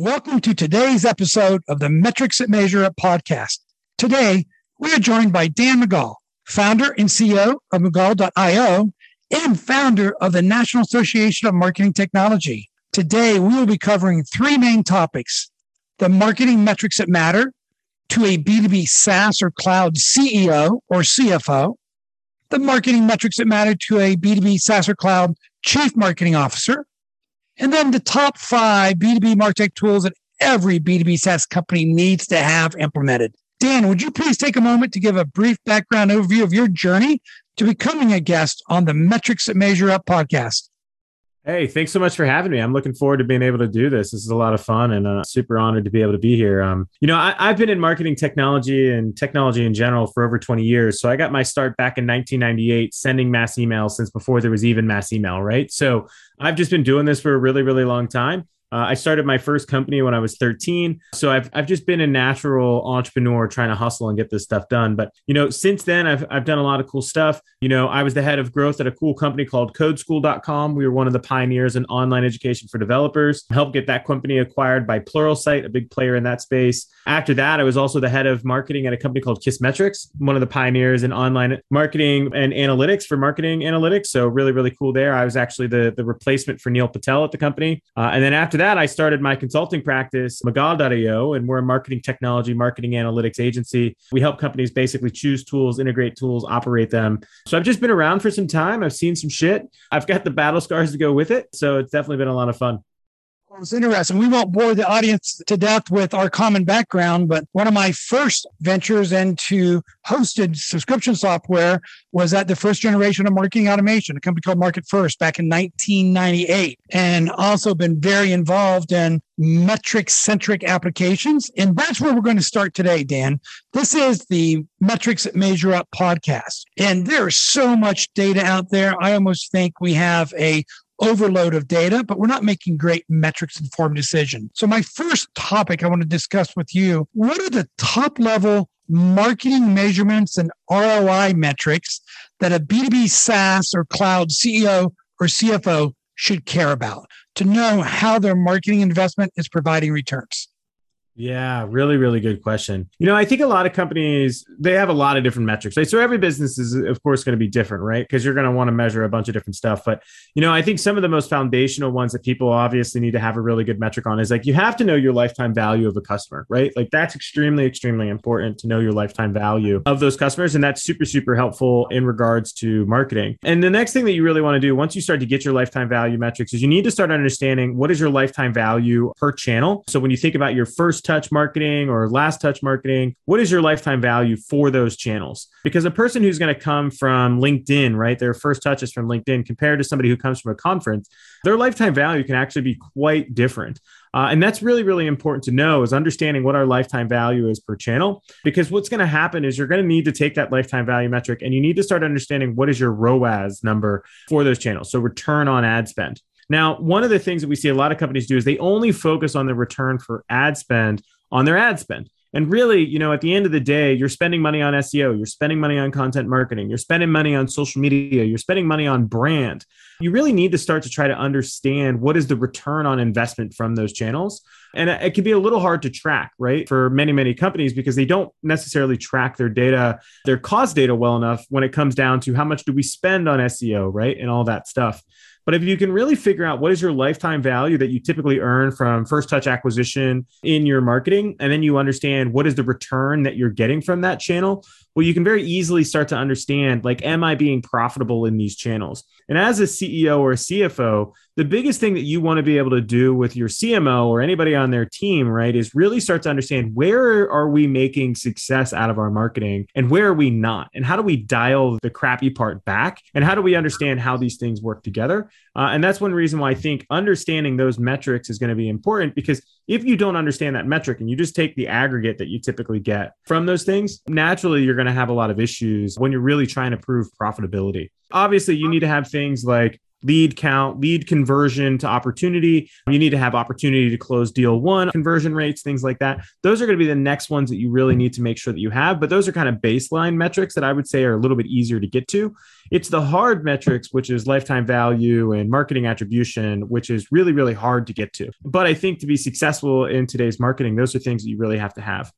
Welcome to today's episode of the Metrics That Measure Up podcast. Today, we are joined by Dan McGaw, founder and CEO of McGaw.io and founder of the National Association of Marketing Technology. Today, we will be covering three main topics the marketing metrics that matter to a B2B SaaS or cloud CEO or CFO, the marketing metrics that matter to a B2B SaaS or cloud chief marketing officer, and then the top five B2B MarTech tools that every B2B SaaS company needs to have implemented. Dan, would you please take a moment to give a brief background overview of your journey to becoming a guest on the Metrics That Measure Up podcast? Hey, thanks so much for having me. I'm looking forward to being able to do this. This is a lot of fun and uh, super honored to be able to be here. Um, you know, I, have been in marketing technology and technology in general for over 20 years. So I got my start back in 1998 sending mass emails since before there was even mass email, right? So I've just been doing this for a really, really long time. Uh, I started my first company when I was 13. So I've, I've just been a natural entrepreneur trying to hustle and get this stuff done. But, you know, since then, I've, I've done a lot of cool stuff. You know, I was the head of growth at a cool company called codeschool.com. We were one of the pioneers in online education for developers, helped get that company acquired by Pluralsight, a big player in that space. After that, I was also the head of marketing at a company called Kissmetrics, one of the pioneers in online marketing and analytics for marketing analytics. So really, really cool there. I was actually the, the replacement for Neil Patel at the company. Uh, and then after that, I started my consulting practice, McGaw.io, and we're a marketing technology, marketing analytics agency. We help companies basically choose tools, integrate tools, operate them. So I've just been around for some time. I've seen some shit. I've got the battle scars to go with it. So it's definitely been a lot of fun. It's interesting. We won't bore the audience to death with our common background, but one of my first ventures into hosted subscription software was at the first generation of marketing automation, a company called Market First back in 1998, and also been very involved in metric centric applications. And that's where we're going to start today, Dan. This is the Metrics Measure Up podcast. And there's so much data out there. I almost think we have a overload of data, but we're not making great metrics informed decisions. So, my first topic I want to discuss with you what are the top level marketing measurements and ROI metrics that a B2B SaaS or cloud CEO or CFO should care about to know how their marketing investment is providing returns? Yeah, really, really good question. You know, I think a lot of companies they have a lot of different metrics. Right? So every business is, of course, going to be different, right? Because you're going to want to measure a bunch of different stuff. But you know, I think some of the most foundational ones that people obviously need to have a really good metric on is like you have to know your lifetime value of a customer, right? Like that's extremely, extremely important to know your lifetime value of those customers, and that's super, super helpful in regards to marketing. And the next thing that you really want to do once you start to get your lifetime value metrics is you need to start understanding what is your lifetime value per channel. So when you think about your first touch marketing or last touch marketing, what is your lifetime value for those channels? Because a person who's going to come from LinkedIn, right, their first touch is from LinkedIn compared to somebody who comes from a conference, their lifetime value can actually be quite different. Uh, and that's really, really important to know is understanding what our lifetime value is per channel. Because what's going to happen is you're going to need to take that lifetime value metric and you need to start understanding what is your ROAS number for those channels. So return on ad spend. Now, one of the things that we see a lot of companies do is they only focus on the return for ad spend on their ad spend. And really, you know, at the end of the day, you're spending money on SEO, you're spending money on content marketing, you're spending money on social media, you're spending money on brand. You really need to start to try to understand what is the return on investment from those channels. And it can be a little hard to track, right? For many, many companies because they don't necessarily track their data, their cost data well enough when it comes down to how much do we spend on SEO, right? And all that stuff. But if you can really figure out what is your lifetime value that you typically earn from first touch acquisition in your marketing, and then you understand what is the return that you're getting from that channel, well, you can very easily start to understand like, am I being profitable in these channels? And as a CEO or a CFO, the biggest thing that you want to be able to do with your CMO or anybody on their team, right, is really start to understand where are we making success out of our marketing and where are we not? And how do we dial the crappy part back? And how do we understand how these things work together? Uh, and that's one reason why I think understanding those metrics is going to be important because if you don't understand that metric and you just take the aggregate that you typically get from those things, naturally you're going to have a lot of issues when you're really trying to prove profitability. Obviously, you need to have things like lead count, lead conversion to opportunity. You need to have opportunity to close deal one, conversion rates, things like that. Those are going to be the next ones that you really need to make sure that you have. But those are kind of baseline metrics that I would say are a little bit easier to get to. It's the hard metrics, which is lifetime value and marketing attribution, which is really, really hard to get to. But I think to be successful in today's marketing, those are things that you really have to have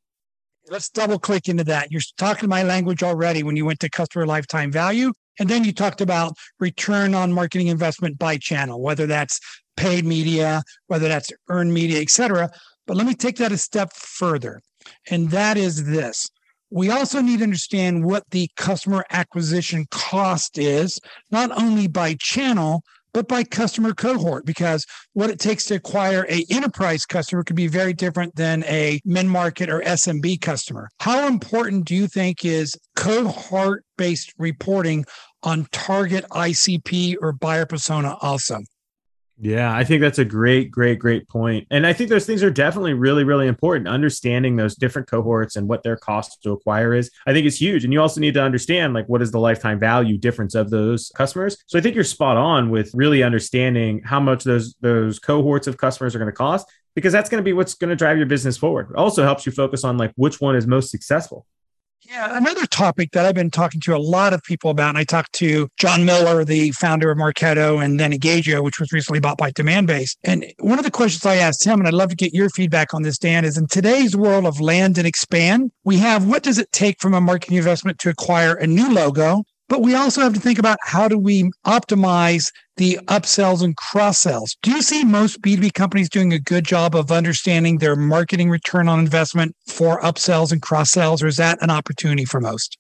let's double click into that. You're talking my language already when you went to customer lifetime value. And then you talked about return on marketing investment by channel, whether that's paid media, whether that's earned media, et cetera. But let me take that a step further. And that is this. We also need to understand what the customer acquisition cost is, not only by channel, but by customer cohort because what it takes to acquire a enterprise customer could be very different than a mid-market or SMB customer. How important do you think is cohort based reporting on target ICP or buyer persona also? Yeah, I think that's a great, great, great point. And I think those things are definitely really, really important. Understanding those different cohorts and what their cost to acquire is, I think is huge. And you also need to understand like what is the lifetime value difference of those customers. So I think you're spot on with really understanding how much those those cohorts of customers are going to cost because that's going to be what's going to drive your business forward. It also helps you focus on like which one is most successful. Yeah, another topic that I've been talking to a lot of people about, and I talked to Jon Miller, the founder of Marketo, and then Engagio, which was recently bought by Demandbase. And one of the questions I asked him, and I'd love to get your feedback on this, Dan, is in today's world of land and expand, we have what does it take from a marketing investment to acquire a new logo? But we also have to think about how do we optimize the upsells and cross sells. Do you see most B2B companies doing a good job of understanding their marketing return on investment for upsells and cross sells, or is that an opportunity for most?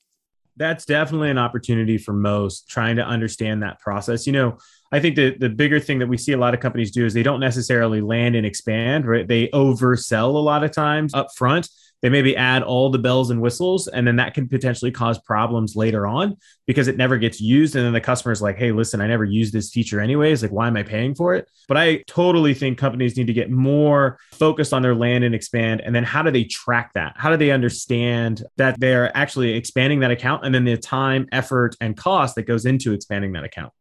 That's definitely an opportunity for most trying to understand that process. You know, I think that the bigger thing that we see a lot of companies do is they don't necessarily land and expand, right? They oversell a lot of times up front they maybe add all the bells and whistles and then that can potentially cause problems later on because it never gets used. And then the customer is like hey listen i never used this feature anyways. Like why am i paying for it? But i totally think companies need to get more focused on their land and expand. And then how do they track that? How do they understand that they're actually expanding that account and then the time effort and cost that goes into expanding that account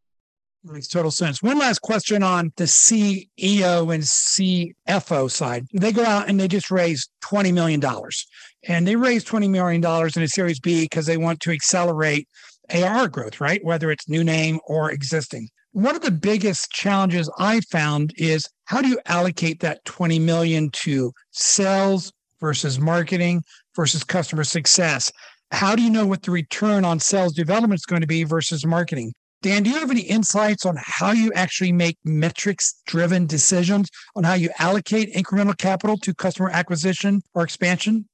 Makes total sense. One last question on the CEO and CFO side. They go out and they just raise $20 million. And they raise $20 million in a Series B because they want to accelerate AR growth, right? Whether it's new name or existing. One of the biggest challenges I found is how do you allocate that 20 million to sales versus marketing versus customer success? How do you know what the return on sales development is going to be versus marketing? Dan, do you have any insights on how you actually make metrics driven decisions on how you allocate incremental capital to customer acquisition or expansion?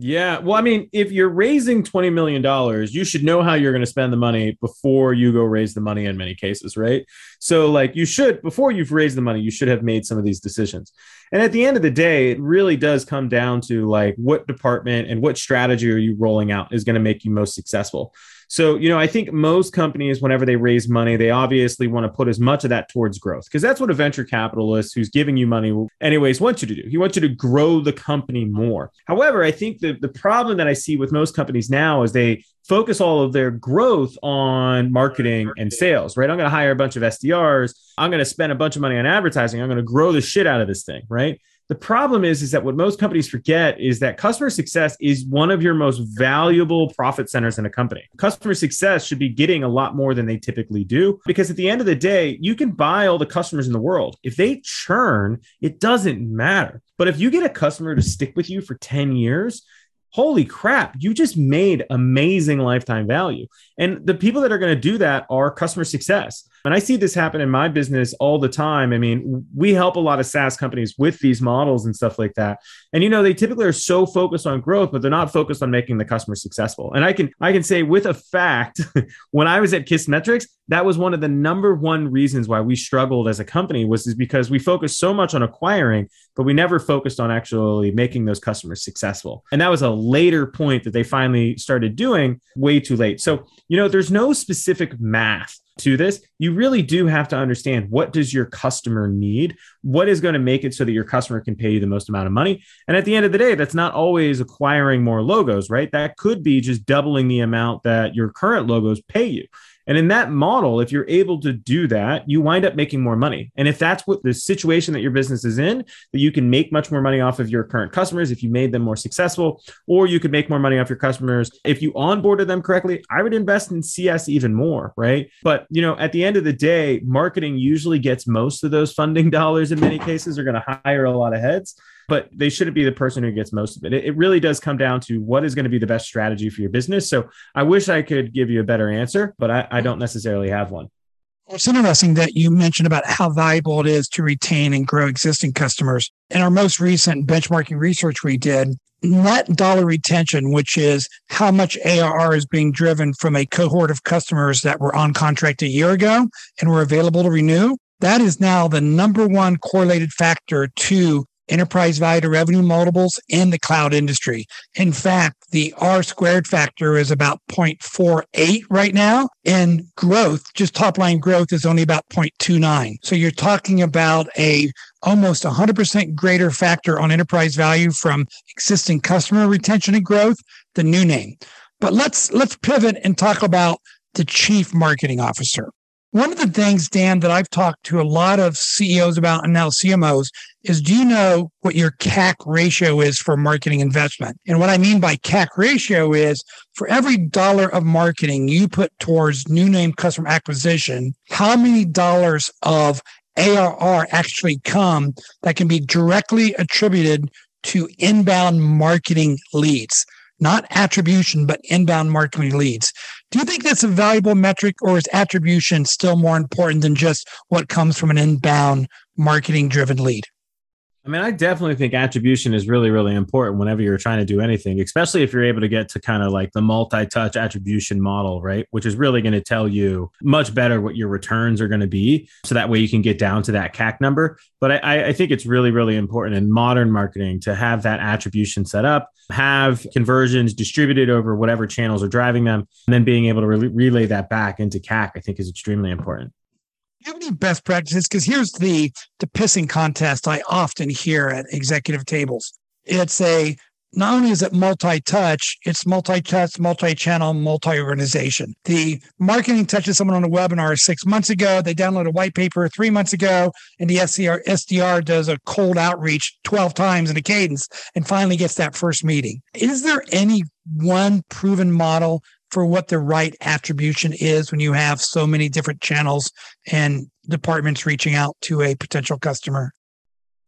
Yeah. Well, I mean, if you're raising $20 million, you should know how you're going to spend the money before you go raise the money in many cases, right? So, like, you should, before you've raised the money, you should have made some of these decisions. And at the end of the day, it really does come down to like what department and what strategy are you rolling out is going to make you most successful. So, you know, I think most companies, whenever they raise money, they obviously want to put as much of that towards growth because that's what a venture capitalist who's giving you money, anyways, wants you to do. He wants you to grow the company more. However, I think the, the problem that I see with most companies now is they focus all of their growth on marketing and sales, right? I'm going to hire a bunch of SDRs. I'm going to spend a bunch of money on advertising. I'm going to grow the shit out of this thing, right? The problem is, is that what most companies forget is that customer success is one of your most valuable profit centers in a company. Customer success should be getting a lot more than they typically do because at the end of the day, you can buy all the customers in the world. If they churn, it doesn't matter. But if you get a customer to stick with you for 10 years, holy crap, you just made amazing lifetime value. And the people that are going to do that are customer success. And I see this happen in my business all the time. I mean, we help a lot of SaaS companies with these models and stuff like that. And you know, they typically are so focused on growth, but they're not focused on making the customer successful. And I can I can say with a fact, when I was at Kissmetrics, that was one of the number one reasons why we struggled as a company was is because we focused so much on acquiring, but we never focused on actually making those customers successful. And that was a later point that they finally started doing way too late. So, you know, there's no specific math to this, you really do have to understand what does your customer need? What is going to make it so that your customer can pay you the most amount of money? And at the end of the day, that's not always acquiring more logos, right? That could be just doubling the amount that your current logos pay you. And in that model, if you're able to do that, you wind up making more money. And if that's what the situation that your business is in, that you can make much more money off of your current customers if you made them more successful, or you could make more money off your customers if you onboarded them correctly, I would invest in CS even more, right? But, you know, at the end of the day, marketing usually gets most of those funding dollars in many cases. They're going to hire a lot of heads but they shouldn't be the person who gets most of it. it. It really does come down to what is going to be the best strategy for your business. So I wish I could give you a better answer, but I, I don't necessarily have one. It's interesting that you mentioned about how valuable it is to retain and grow existing customers. In our most recent benchmarking research we did, net dollar retention, which is how much ARR is being driven from a cohort of customers that were on contract a year ago and were available to renew, that is now the number one correlated factor to enterprise value to revenue multiples in the cloud industry. In fact, the R squared factor is about 0.48 right now, and growth, just top line growth, is only about 0.29. So you're talking about a almost 100% greater factor on enterprise value from existing customer retention and growth than new name. But let's let's pivot and talk about the chief marketing officer. One of the things, Dan, that I've talked to a lot of CEOs about and now CMOs is do you know what your CAC ratio is for marketing investment? And what I mean by CAC ratio is for every dollar of marketing you put towards new name customer acquisition, how many dollars of ARR actually come that can be directly attributed to inbound marketing leads? not attribution, but inbound marketing leads. Do you think that's a valuable metric or is attribution still more important than just what comes from an inbound marketing driven lead? I mean, I definitely think attribution is really, really important whenever you're trying to do anything, especially if you're able to get to kind of like the multi touch attribution model, right? Which is really going to tell you much better what your returns are going to be. So that way you can get down to that CAC number. But I, I think it's really, really important in modern marketing to have that attribution set up, have conversions distributed over whatever channels are driving them, and then being able to re- relay that back into CAC, I think is extremely important you have any best practices? Because here's the the pissing contest I often hear at executive tables. It's a not only is it multi-touch, it's multi-touch, multi-channel, multi-organization. The marketing touches someone on a webinar six months ago. They download a white paper three months ago, and the SDR, SDR does a cold outreach 12 times in a cadence and finally gets that first meeting. Is there any one proven model for what the right attribution is when you have so many different channels and departments reaching out to a potential customer?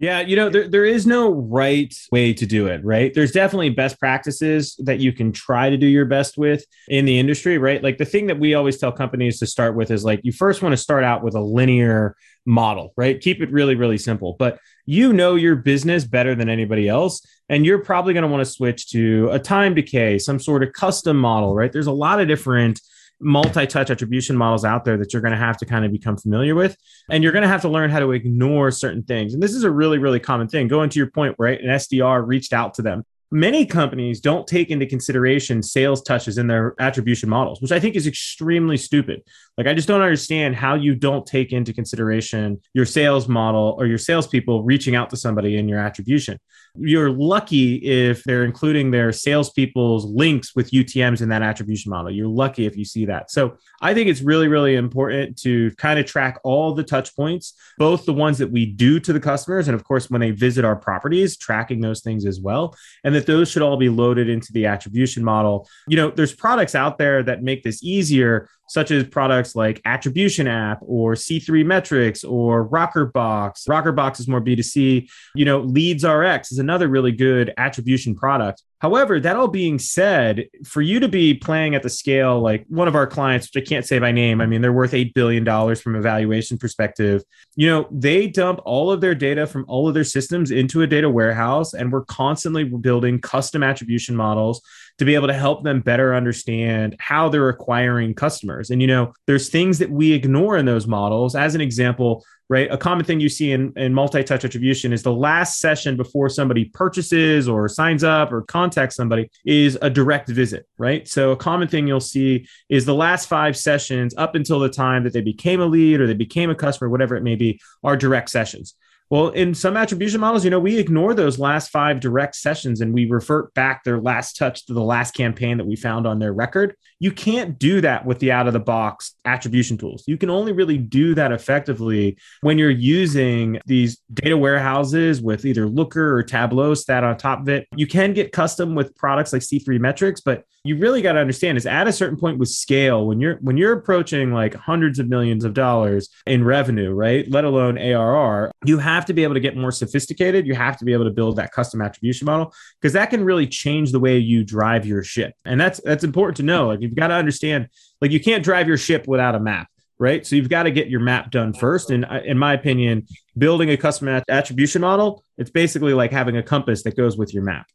Yeah, you know, there, there is no right way to do it, right? There's definitely best practices that you can try to do your best with in the industry, right? Like the thing that we always tell companies to start with is like you first want to start out with a linear model, right? Keep it really, really simple. But you know your business better than anybody else. And you're probably going to want to switch to a time decay, some sort of custom model, right? There's a lot of different multi-touch attribution models out there that you're going to have to kind of become familiar with and you're going to have to learn how to ignore certain things. And this is a really really common thing. Going to your point right an sdr reached out to them many companies don't take into consideration sales touches in their attribution models, which I think is extremely stupid. Like, I just don't understand how you don't take into consideration your sales model or your salespeople reaching out to somebody in your attribution. You're lucky if they're including their salespeople's links with UTMs in that attribution model. You're lucky if you see that. So I think it's really, really important to kind of track all the touch points, both the ones that we do to the customers, and of course, when they visit our properties, tracking those things as well. And that those should all be loaded into the attribution model. You know, there's products out there that make this easier such as products like Attribution App or C3 Metrics or Rockerbox. Rockerbox is more B2C. You know, LeadsRx is another really good attribution product. However, that all being said, for you to be playing at the scale like one of our clients, which I can't say by name, I mean, they're worth $8 billion from a valuation perspective. You know, they dump all of their data from all of their systems into a data warehouse, and we're constantly building custom attribution models to be able to help them better understand how they're acquiring customers. And, you know, there's things that we ignore in those models. As an example, right? A common thing you see in, in multi touch attribution is the last session before somebody purchases or signs up or contacts somebody is a direct visit, right? So, a common thing you'll see is the last five sessions up until the time that they became a lead or they became a customer, whatever it may be, are direct sessions. Well, in some attribution models, you know, we ignore those last five direct sessions and we revert back their last touch to the last campaign that we found on their record. You can't do that with the out of the box attribution tools. You can only really do that effectively when you're using these data warehouses with either Looker or Tableau stat on top of it. You can get custom with products like C3 metrics, but you really got to understand is at a certain point with scale when you're when you're approaching like hundreds of millions of dollars in revenue right let alone arr you have to be able to get more sophisticated. You have to be able to build that custom attribution model because that can really change the way you drive your ship. And that's that's important to know. Like you've got to understand like you can't drive your ship without a map right? So you've got to get your map done first. And uh, in my opinion building a custom attribution model it's basically like having a compass that goes with your map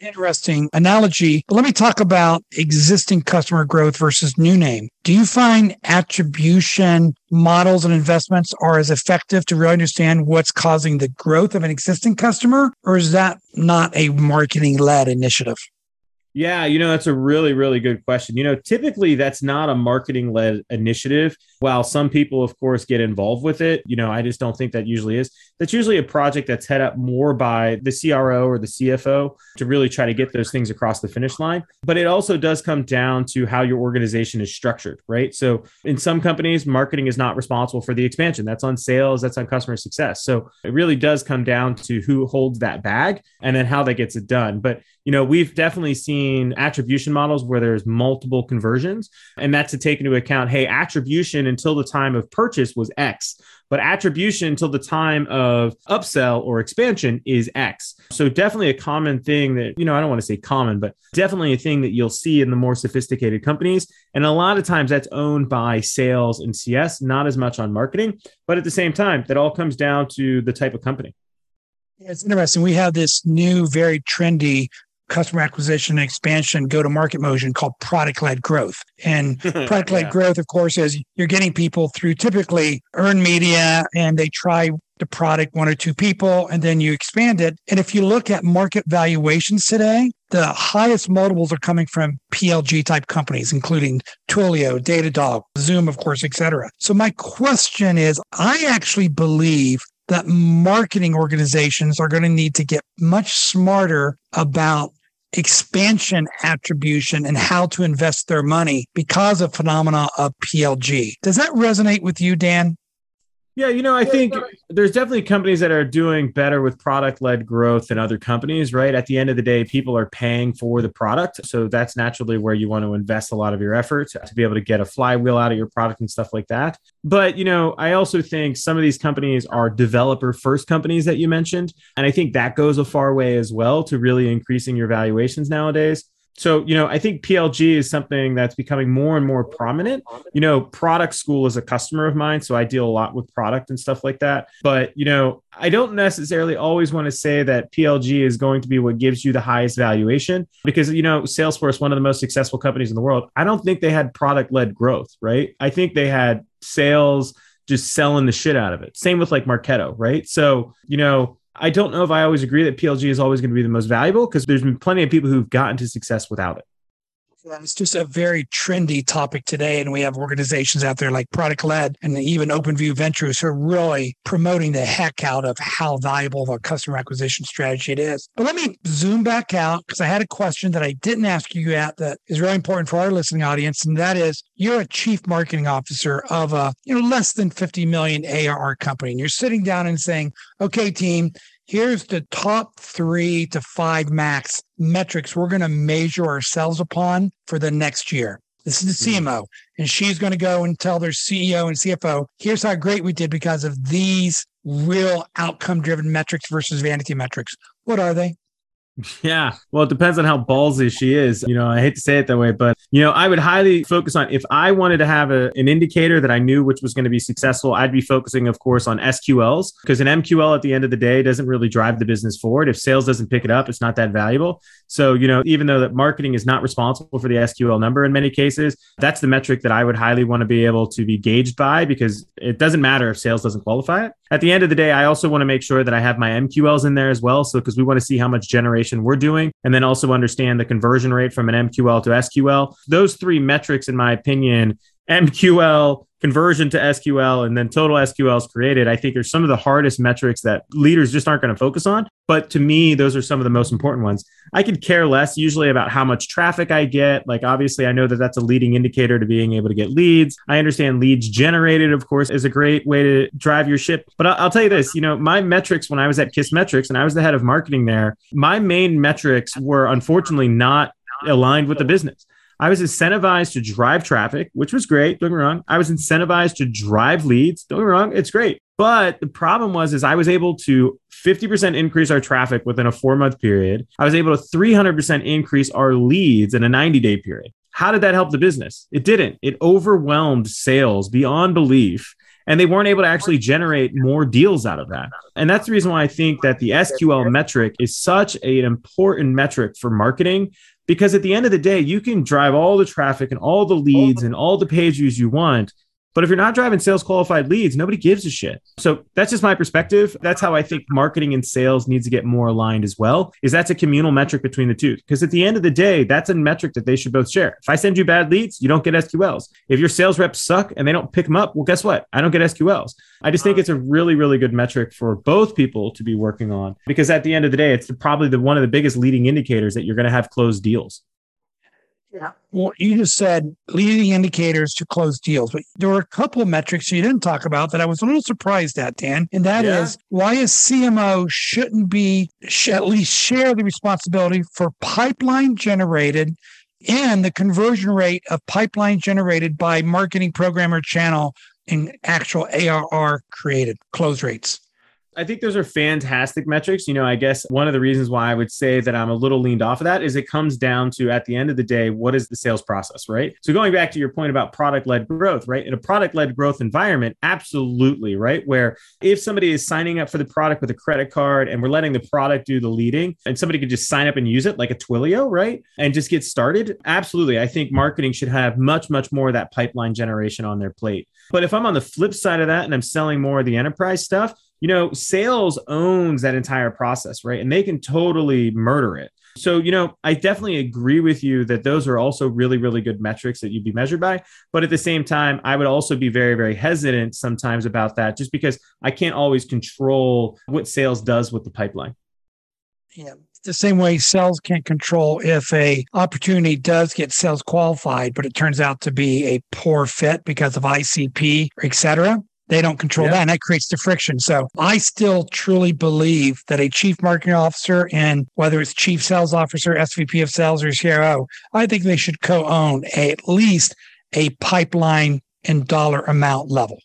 interesting analogy. But let me talk about existing customer growth versus new name. Do you find attribution models and investments are as effective to really understand what's causing the growth of an existing customer? Or is that not a marketing led initiative? Yeah, you know, that's a really, really good question. You know, typically that's not a marketing led initiative. While some people, of course, get involved with it, you know, I just don't think that usually is. That's usually a project that's head up more by the CRO or the CFO to really try to get those things across the finish line. But it also does come down to how your organization is structured, right? So in some companies, marketing is not responsible for the expansion. That's on sales, that's on customer success. So it really does come down to who holds that bag and then how that gets it done. But, you know, we've definitely seen attribution models where there's multiple conversions, and that's to take into account, hey, attribution until the time of purchase was X but attribution until the time of upsell or expansion is X. So definitely a common thing that, you know, I don't want to say common, but definitely a thing that you'll see in the more sophisticated companies. And a lot of times that's owned by sales and CS, not as much on marketing. But at the same time, that all comes down to the type of company. It's interesting. We have this new, very trendy customer acquisition and expansion go to market motion called product led growth. And product led yeah. growth, of course, is you're getting people through typically earned media and they try the product one or two people and then you expand it. And if you look at market valuations today, the highest multiples are coming from PLG type companies, including Twilio, Datadog, Zoom, of course, et cetera. So my question is, I actually believe that marketing organizations are going to need to get much smarter about expansion attribution and how to invest their money because of phenomena of PLG. Does that resonate with you, Dan? Yeah, you know, I think there's definitely companies that are doing better with product led growth than other companies, right? At the end of the day, people are paying for the product. So that's naturally where you want to invest a lot of your effort to be able to get a flywheel out of your product and stuff like that. But, you know, I also think some of these companies are developer first companies that you mentioned. And I think that goes a far way as well to really increasing your valuations nowadays so you know i think plg is something that's becoming more and more prominent. You know product school is a customer of mine so i deal a lot with product and stuff like that. But you know i don't necessarily always want to say that plg is going to be what gives you the highest valuation because you know salesforce one of the most successful companies in the world i don't think they had product led growth right? I think they had sales just selling the shit out of it. Same with like marketo right? So you know I don't know if I always agree that PLG is always going to be the most valuable because there's been plenty of people who've gotten to success without it. It's just a very trendy topic today. And we have organizations out there like Product Led and even OpenView Ventures who are really promoting the heck out of how valuable of a customer acquisition strategy it is. But let me zoom back out because I had a question that I didn't ask you yet that is really important for our listening audience. And that is you're a chief marketing officer of a you know less than 50 million ARR company. And you're sitting down and saying, okay, team, here's the top three to five max metrics we're going to measure ourselves upon for the next year. This is the CMO, hmm. and she's going to go and tell their CEO and CFO, here's how great we did because of these real outcome driven metrics versus vanity metrics. What are they? Yeah. Well, it depends on how ballsy she is. You know, I hate to say it that way, but, you know, I would highly focus on if I wanted to have a, an indicator that I knew which was going to be successful, I'd be focusing, of course, on SQLs because an MQL at the end of the day doesn't really drive the business forward. If sales doesn't pick it up, it's not that valuable. So, you know, even though that marketing is not responsible for the SQL number in many cases, that's the metric that I would highly want to be able to be gauged by because it doesn't matter if sales doesn't qualify it. At the end of the day, I also want to make sure that I have my MQLs in there as well. So, because we want to see how much generation we're doing and then also understand the conversion rate from an MQL to SQL. Those three metrics, in my opinion, MQL, conversion to SQL and then total SQLs created, I think are some of the hardest metrics that leaders just aren't going to focus on. But to me, those are some of the most important ones. I could care less usually about how much traffic I get. Like, obviously, I know that that's a leading indicator to being able to get leads. I understand leads generated, of course, is a great way to drive your ship. But I'll, tell you this you know, my metrics when I was at Kissmetrics and I was the head of marketing there, my main metrics were unfortunately not aligned with the business. I was incentivized to drive traffic, which was great. Don't get me wrong. I was incentivized to drive leads. Don't get me wrong. It's great. But the problem was, is I was able to 50% increase our traffic within a four month period. I was able to 300% increase our leads in a 90 day period. How did that help the business? It didn't. It overwhelmed sales beyond belief and they weren't able to actually generate more deals out of that. And that's the reason why I think that the SQL metric is such an important metric for marketing because at the end of the day, you can drive all the traffic and all the leads and all the page views you want. But if you're not driving sales qualified leads, nobody gives a shit. So that's just my perspective. That's how I think marketing and sales needs to get more aligned as well. Is that's a communal metric between the two. Because at the end of the day, that's a metric that they should both share. If I send you bad leads, you don't get SQLs. If your sales reps suck and they don't pick them up, well, guess what? I don't get SQLs. I just think uh-huh. it's a really, really good metric for both people to be working on. Because at the end of the day, it's probably the one of the biggest leading indicators that you're going to have closed deals. Yeah. Well, you just said leading indicators to close deals, but there were a couple of metrics you didn't talk about that I was a little surprised at, Dan. And that yeah. is why a CMO shouldn't be sh- at least share the responsibility for pipeline generated and the conversion rate of pipeline generated by marketing programmer channel in actual ARR created close rates. I think those are fantastic metrics. You know, I guess one of the reasons why I would say that I'm a little leaned off of that is it comes down to at the end of the day, what is the sales process, right? So going back to your point about product led growth, right? In a product led growth environment, absolutely, right? Where if somebody is signing up for the product with a credit card and we're letting the product do the leading and somebody could just sign up and use it like a Twilio, right? And just get started, absolutely. I think marketing should have much, much more of that pipeline generation on their plate. But if I'm on the flip side of that and I'm selling more of the enterprise stuff, you know, sales owns that entire process, right? And they can totally murder it. So, you know, I definitely agree with you that those are also really, really good metrics that you'd be measured by. But at the same time, I would also be very, very hesitant sometimes about that just because I can't always control what sales does with the pipeline. Yeah. The same way sales can't control if a opportunity does get sales qualified, but it turns out to be a poor fit because of ICP, et cetera they don't control yeah. that, and that creates the friction. So I still truly believe that a chief marketing officer and whether it's chief sales officer, SVP of sales, or CRO, I think they should co-own a, at least a pipeline and dollar amount level.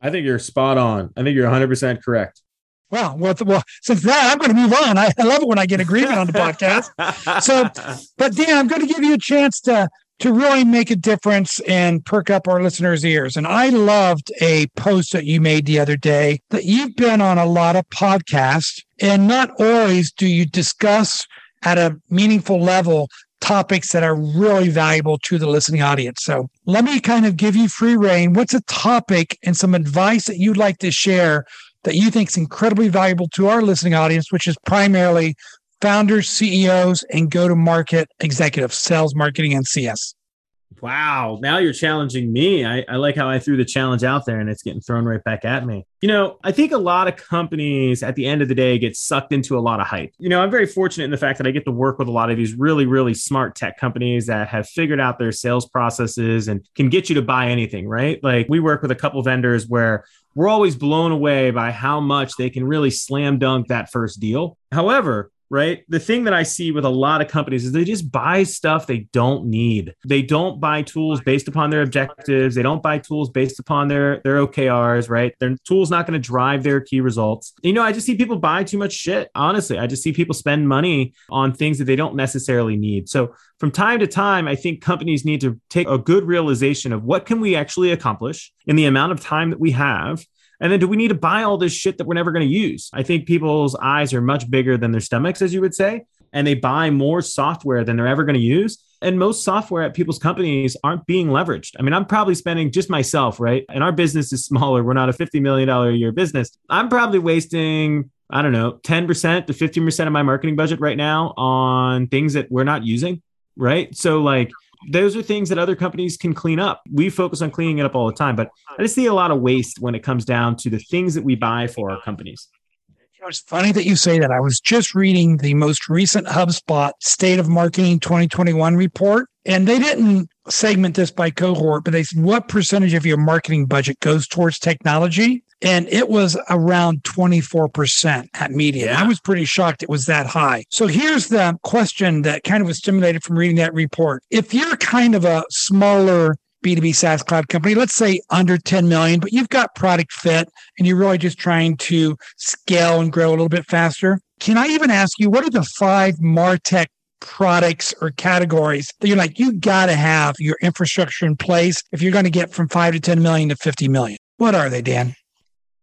I think you're spot on. I think you're 100% correct. Well, well, well, since that, I'm going to move on. I, I love it when I get agreement on the podcast. So, but Dan, I'm going to give you a chance to to really make a difference and perk up our listeners' ears. And I loved a post that you made the other day that you've been on a lot of podcasts, and not always do you discuss at a meaningful level topics that are really valuable to the listening audience. So let me kind of give you free reign. What's a topic and some advice that you'd like to share that you think is incredibly valuable to our listening audience, which is primarily founders, CEOs, and go to market executives, sales, marketing, and CS. Wow. Now you're challenging me. I, I, like how I threw the challenge out there and it's getting thrown right back at me. You know, I think a lot of companies at the end of the day get sucked into a lot of hype. You know, I'm very fortunate in the fact that I get to work with a lot of these really, really smart tech companies that have figured out their sales processes and can get you to buy anything, right? Like we work with a couple vendors where we're always blown away by how much they can really slam dunk that first deal. However, right? The thing that I see with a lot of companies is they just buy stuff they don't need. They don't buy tools based upon their objectives. They don't buy tools based upon their their OKRs, right? Their tools not going to drive their key results. You know, I just see people buy too much shit. Honestly, I just see people spend money on things that they don't necessarily need. So from time to time, I think companies need to take a good realization of what can we actually accomplish in the amount of time that we have and then do we need to buy all this shit that we're never going to use? I think people's eyes are much bigger than their stomachs, as you would say, and they buy more software than they're ever going to use. And most software at people's companies aren't being leveraged. I mean, I'm probably spending just myself, right? And our business is smaller. We're not a $50 million a year business. I'm probably wasting I don't know, 10% to 15% of my marketing budget right now on things that we're not using. Right. So, like, those are things that other companies can clean up. We focus on cleaning it up all the time, but I just see a lot of waste when it comes down to the things that we buy for our companies. It's funny that you say that. I was just reading the most recent HubSpot State of Marketing 2021 report, and they didn't segment this by cohort, but they said, what percentage of your marketing budget goes towards technology? And it was around 24% at median. Yeah. I was pretty shocked it was that high. So here's the question that kind of was stimulated from reading that report. If you're kind of a smaller B2B SaaS cloud company, let's say under 10 million, but you've got product fit and you're really just trying to scale and grow a little bit faster. Can I even ask you, what are the five MarTech products or categories that you're like, you got to have your infrastructure in place if you're going to get from five to 10 million to 50 million? What are they, Dan?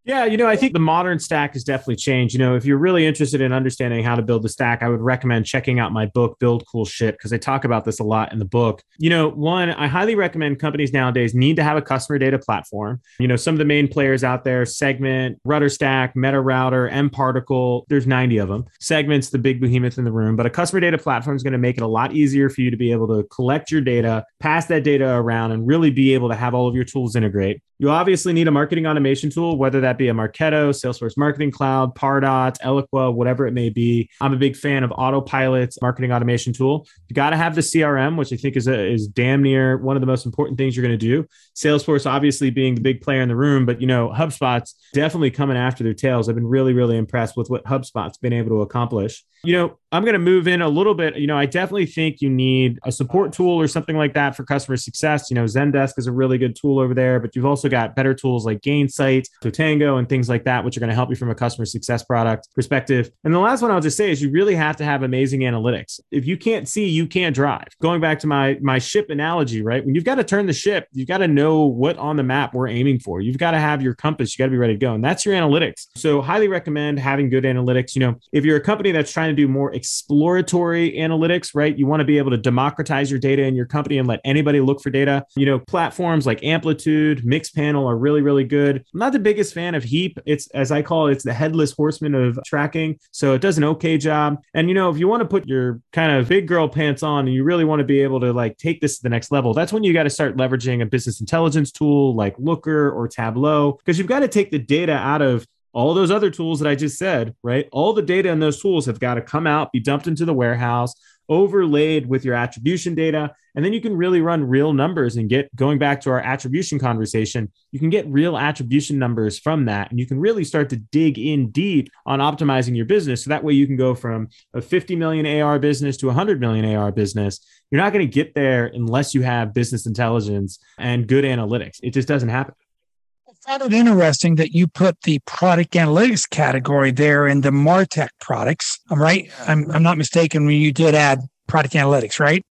Yeah, you know, I think the modern stack has definitely changed. You know, if you're really interested in understanding how to build the stack, I would recommend checking out my book, Build Cool Shit, because I talk about this a lot in the book. You know, one, I highly recommend companies nowadays need to have a customer data platform. You know, some of the main players out there, Segment, RudderStack, MetaRouter, mParticle, there's 90 of them. Segment's the big behemoth in the room, but a customer data platform is going to make it a lot easier for you to be able to collect your data, pass that data around, and really be able to have all of your tools integrate. You obviously need a marketing automation tool, whether that be a Marketo, Salesforce Marketing Cloud, Pardot, Eloqua, whatever it may be. I'm a big fan of Autopilot's marketing automation tool. You got to have the CRM, which I think is a, is damn near one of the most important things you're going to do. Salesforce obviously being the big player in the room, but you know HubSpot's definitely coming after their tails. I've been really really impressed with what HubSpot's been able to accomplish. You know, I'm going to move in a little bit. You know, I definitely think you need a support tool or something like that for customer success. You know, Zendesk is a really good tool over there, but you've also got better tools like Gainsight, Totango, and things like that, which are going to help you from a customer success product perspective. And the last one I'll just say is you really have to have amazing analytics. If you can't see, you can't drive. Going back to my my ship analogy, right? When you've got to turn the ship, you've got to know what on the map we're aiming for. You've got to have your compass. You got to be ready to go, and that's your analytics. So highly recommend having good analytics. You know, if you're a company that's trying to do more exploratory analytics, right? You want to be able to democratize your data in your company and let anybody look for data. You know, platforms like Amplitude, Mixpanel are really, really good. I'm not the biggest fan of Heap. It's, as I call it, it's the headless horseman of tracking. So it does an okay job. And, you know, if you want to put your kind of big girl pants on and you really want to be able to like take this to the next level, that's when you got to start leveraging a business intelligence tool like Looker or Tableau, because you've got to take the data out of all those other tools that I just said, right? All the data in those tools have got to come out, be dumped into the warehouse, overlaid with your attribution data. And then you can really run real numbers and get going back to our attribution conversation. You can get real attribution numbers from that. And you can really start to dig in deep on optimizing your business. So that way you can go from a 50 million AR business to a 100 million AR business. You're not going to get there unless you have business intelligence and good analytics. It just doesn't happen found it interesting that you put the product analytics category there in the Martech products. I'm right. I'm, I'm not mistaken when you did add product analytics, right?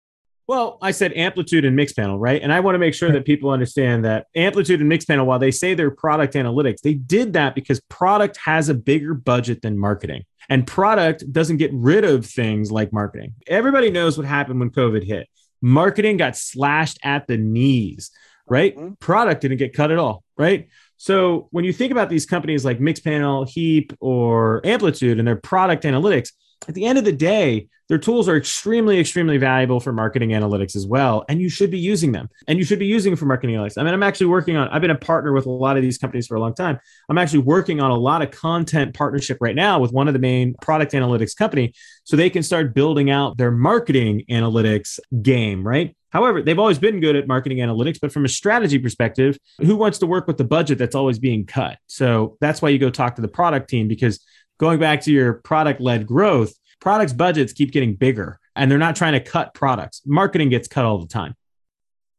Well, I said amplitude and Mixpanel, right? And I want to make sure that people understand that amplitude and Mixpanel, while they say they're product analytics, they did that because product has a bigger budget than marketing. And product doesn't get rid of things like marketing. Everybody knows what happened when COVID hit. Marketing got slashed at the knees, right? Mm-hmm. Product didn't get cut at all, right? So when you think about these companies like Mixpanel, Heap, or Amplitude and their product analytics, at the end of the day, their tools are extremely, extremely valuable for marketing analytics as well. And you should be using them. And you should be using them for marketing analytics. I mean, I'm actually working on, I've been a partner with a lot of these companies for a long time. I'm actually working on a lot of content partnership right now with one of the main product analytics company so they can start building out their marketing analytics game, right? However, they've always been good at marketing analytics, but from a strategy perspective, who wants to work with the budget that's always being cut? So that's why you go talk to the product team because going back to your product led growth, products budgets keep getting bigger and they're not trying to cut products. Marketing gets cut all the time.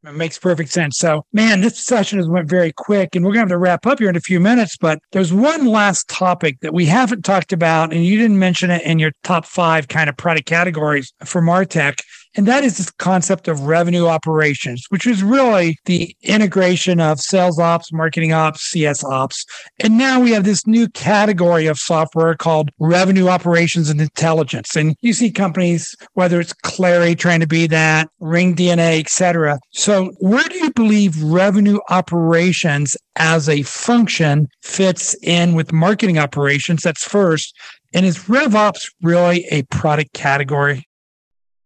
It makes perfect sense. So, man, this session has went very quick, and we're going to have to wrap up here in a few minutes. But there's one last topic that we haven't talked about, and you didn't mention it in your top five kind of product categories for Martech, and that is this concept of revenue operations, which is really the integration of sales ops, marketing ops, CS ops. And now we have this new category of software called revenue operations and intelligence. And you see companies, whether it's Clari trying to be that, Ring DNA, et cetera. So where do you believe revenue operations as a function fits in with marketing operations? That's first. And is RevOps really a product category?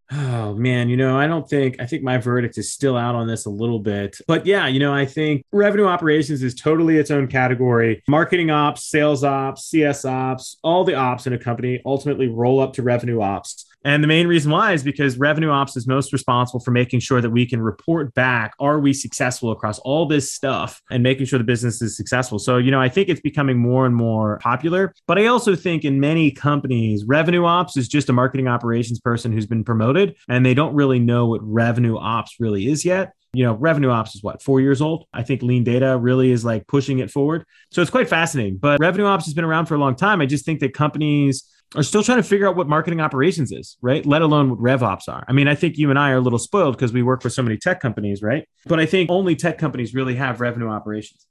Oh man, you know, I don't think I think my verdict is still out on this a little bit. But yeah, you know, I think revenue operations is totally its own category. Marketing ops, sales ops, CS ops, all the ops in a company ultimately roll up to revenue ops. And the main reason why is because revenue ops is most responsible for making sure that we can report back are we successful across all this stuff and making sure the business is successful. So, you know, I think it's becoming more and more popular. But I also think in many companies, revenue ops is just a marketing operations person who's been promoted and they don't really know what revenue ops really is yet you know, revenue ops is what, four years old? I think LeanData really is like pushing it forward. So it's quite fascinating. But revenue ops has been around for a long time. I just think that companies are still trying to figure out what marketing operations is, right? Let alone what RevOps are. I mean, I think you and I are a little spoiled because we work with so many tech companies, right? But I think only tech companies really have revenue operations.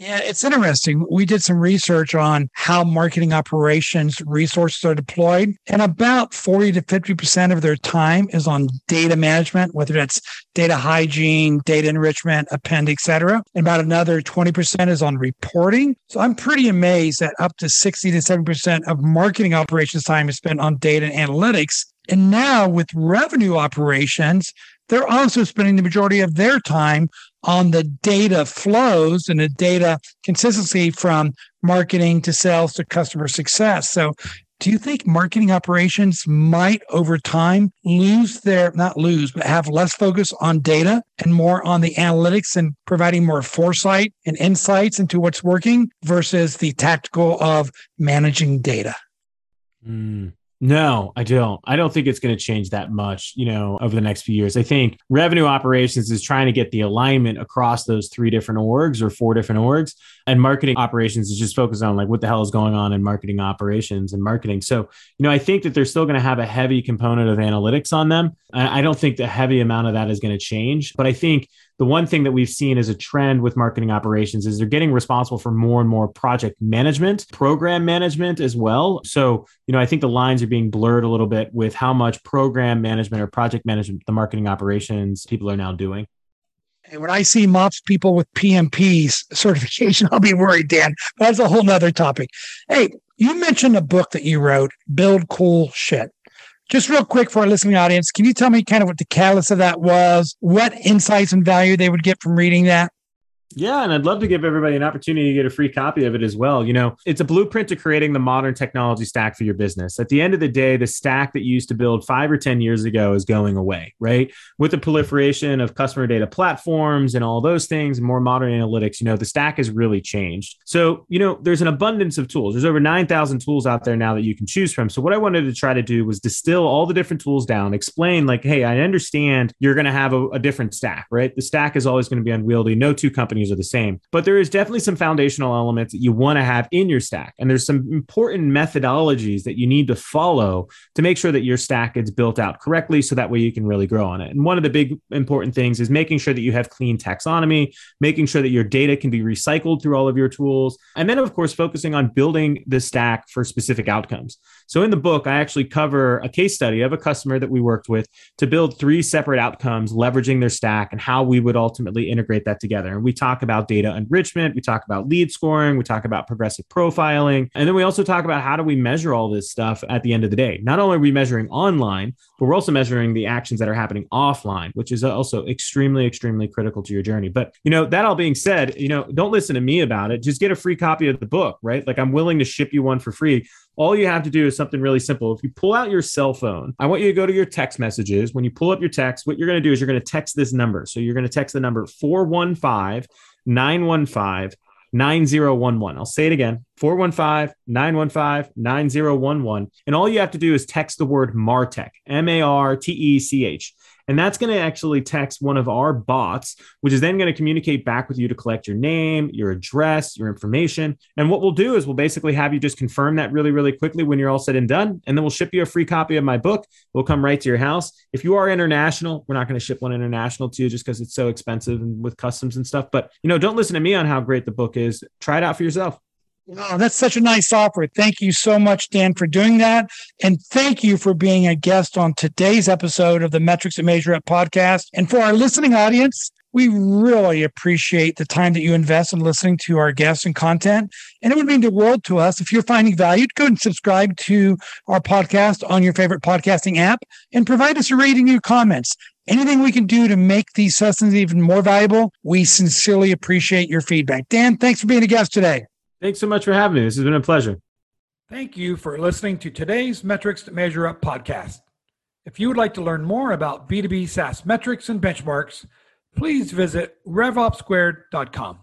Yeah, it's interesting. We did some research on how marketing operations resources are deployed, and about 40 to 50% of their time is on data management, whether that's data hygiene, data enrichment, append, et cetera. And about another 20% is on reporting. So I'm pretty amazed that up to 60 to 70% of marketing operations time is spent on data and analytics. And now with revenue operations, they're also spending the majority of their time on the data flows and the data consistency from marketing to sales to customer success. So, do you think marketing operations might over time lose their, not lose, but have less focus on data and more on the analytics and providing more foresight and insights into what's working versus the tactical of managing data? Mm. No, I don't. I don't think it's going to change that much, you know, over the next few years. I think revenue operations is trying to get the alignment across those three different orgs or four different orgs. And marketing operations is just focused on like what the hell is going on in marketing operations and marketing. So, you know, I think that they're still going to have a heavy component of analytics on them. I don't think the heavy amount of that is going to change, but I think the one thing that we've seen as a trend with marketing operations is they're getting responsible for more and more project management, program management as well. So, you know, I think the lines are being blurred a little bit with how much program management or project management the marketing operations people are now doing. And when I see MOPS people with PMPs certification, I'll be worried, Dan. That's a whole nother topic. Hey, you mentioned a book that you wrote, Build Cool Shit. Just real quick for our listening audience, can you tell me kind of what the catalyst of that was, what insights and value they would get from reading that? Yeah, and I'd love to give everybody an opportunity to get a free copy of it as well. You know, it's a blueprint to creating the modern technology stack for your business. At the end of the day, the stack that you used to build five or 10 years ago is going away, right? With the proliferation of customer data platforms and all those things, and more modern analytics, you know, the stack has really changed. So, you know, there's an abundance of tools. There's over 9,000 tools out there now that you can choose from. So, what I wanted to try to do was distill all the different tools down, explain, like, hey, I understand you're going to have a, a different stack, right? The stack is always going to be unwieldy. No two companies companies are the same, but there is definitely some foundational elements that you want to have in your stack. And there's some important methodologies that you need to follow to make sure that your stack is built out correctly so that way you can really grow on it. And one of the big important things is making sure that you have clean taxonomy, making sure that your data can be recycled through all of your tools. And then, of course, focusing on building the stack for specific outcomes. So in the book, I actually cover a case study of a customer that we worked with to build three separate outcomes, leveraging their stack and how we would ultimately integrate that together. And we talk about data enrichment, we talk about lead scoring, we talk about progressive profiling, and then we also talk about how do we measure all this stuff at the end of the day. Not only are we measuring online, but we're also measuring the actions that are happening offline, which is also extremely, extremely critical to your journey. But you know, that all being said, you know, don't listen to me about it. Just get a free copy of the book, right? Like I'm willing to ship you one for free all you have to do is something really simple. If you pull out your cell phone, I want you to go to your text messages. When you pull up your text, what you're going to do is you're going to text this number. So you're going to text the number 415 915 9011. I'll say it again 415 915 9011. And all you have to do is text the word Martech, M A R T E C H. And that's going to actually text one of our bots, which is then going to communicate back with you to collect your name, your address, your information. And what we'll do is we'll basically have you just confirm that really, really quickly when you're all said and done. And then we'll ship you a free copy of my book. We'll come right to your house. If you are international, we're not going to ship one international to you just because it's so expensive and with customs and stuff. But, you know, don't listen to me on how great the book is. Try it out for yourself. Oh, that's such a nice offer. Thank you so much, Dan, for doing that. And thank you for being a guest on today's episode of the Metrics that Measure Up podcast. And for our listening audience, we really appreciate the time that you invest in listening to our guests and content. And it would mean the world to us if you're finding value. Go and subscribe to our podcast on your favorite podcasting app and provide us a rating and comments. Anything we can do to make these sessions even more valuable, we sincerely appreciate your feedback. Dan, thanks for being a guest today. Thanks so much for having me. This has been a pleasure. Thank you for listening to today's Metrics to Measure Up podcast. If you would like to learn more about B2B SaaS metrics and benchmarks, please visit revopssquared.com.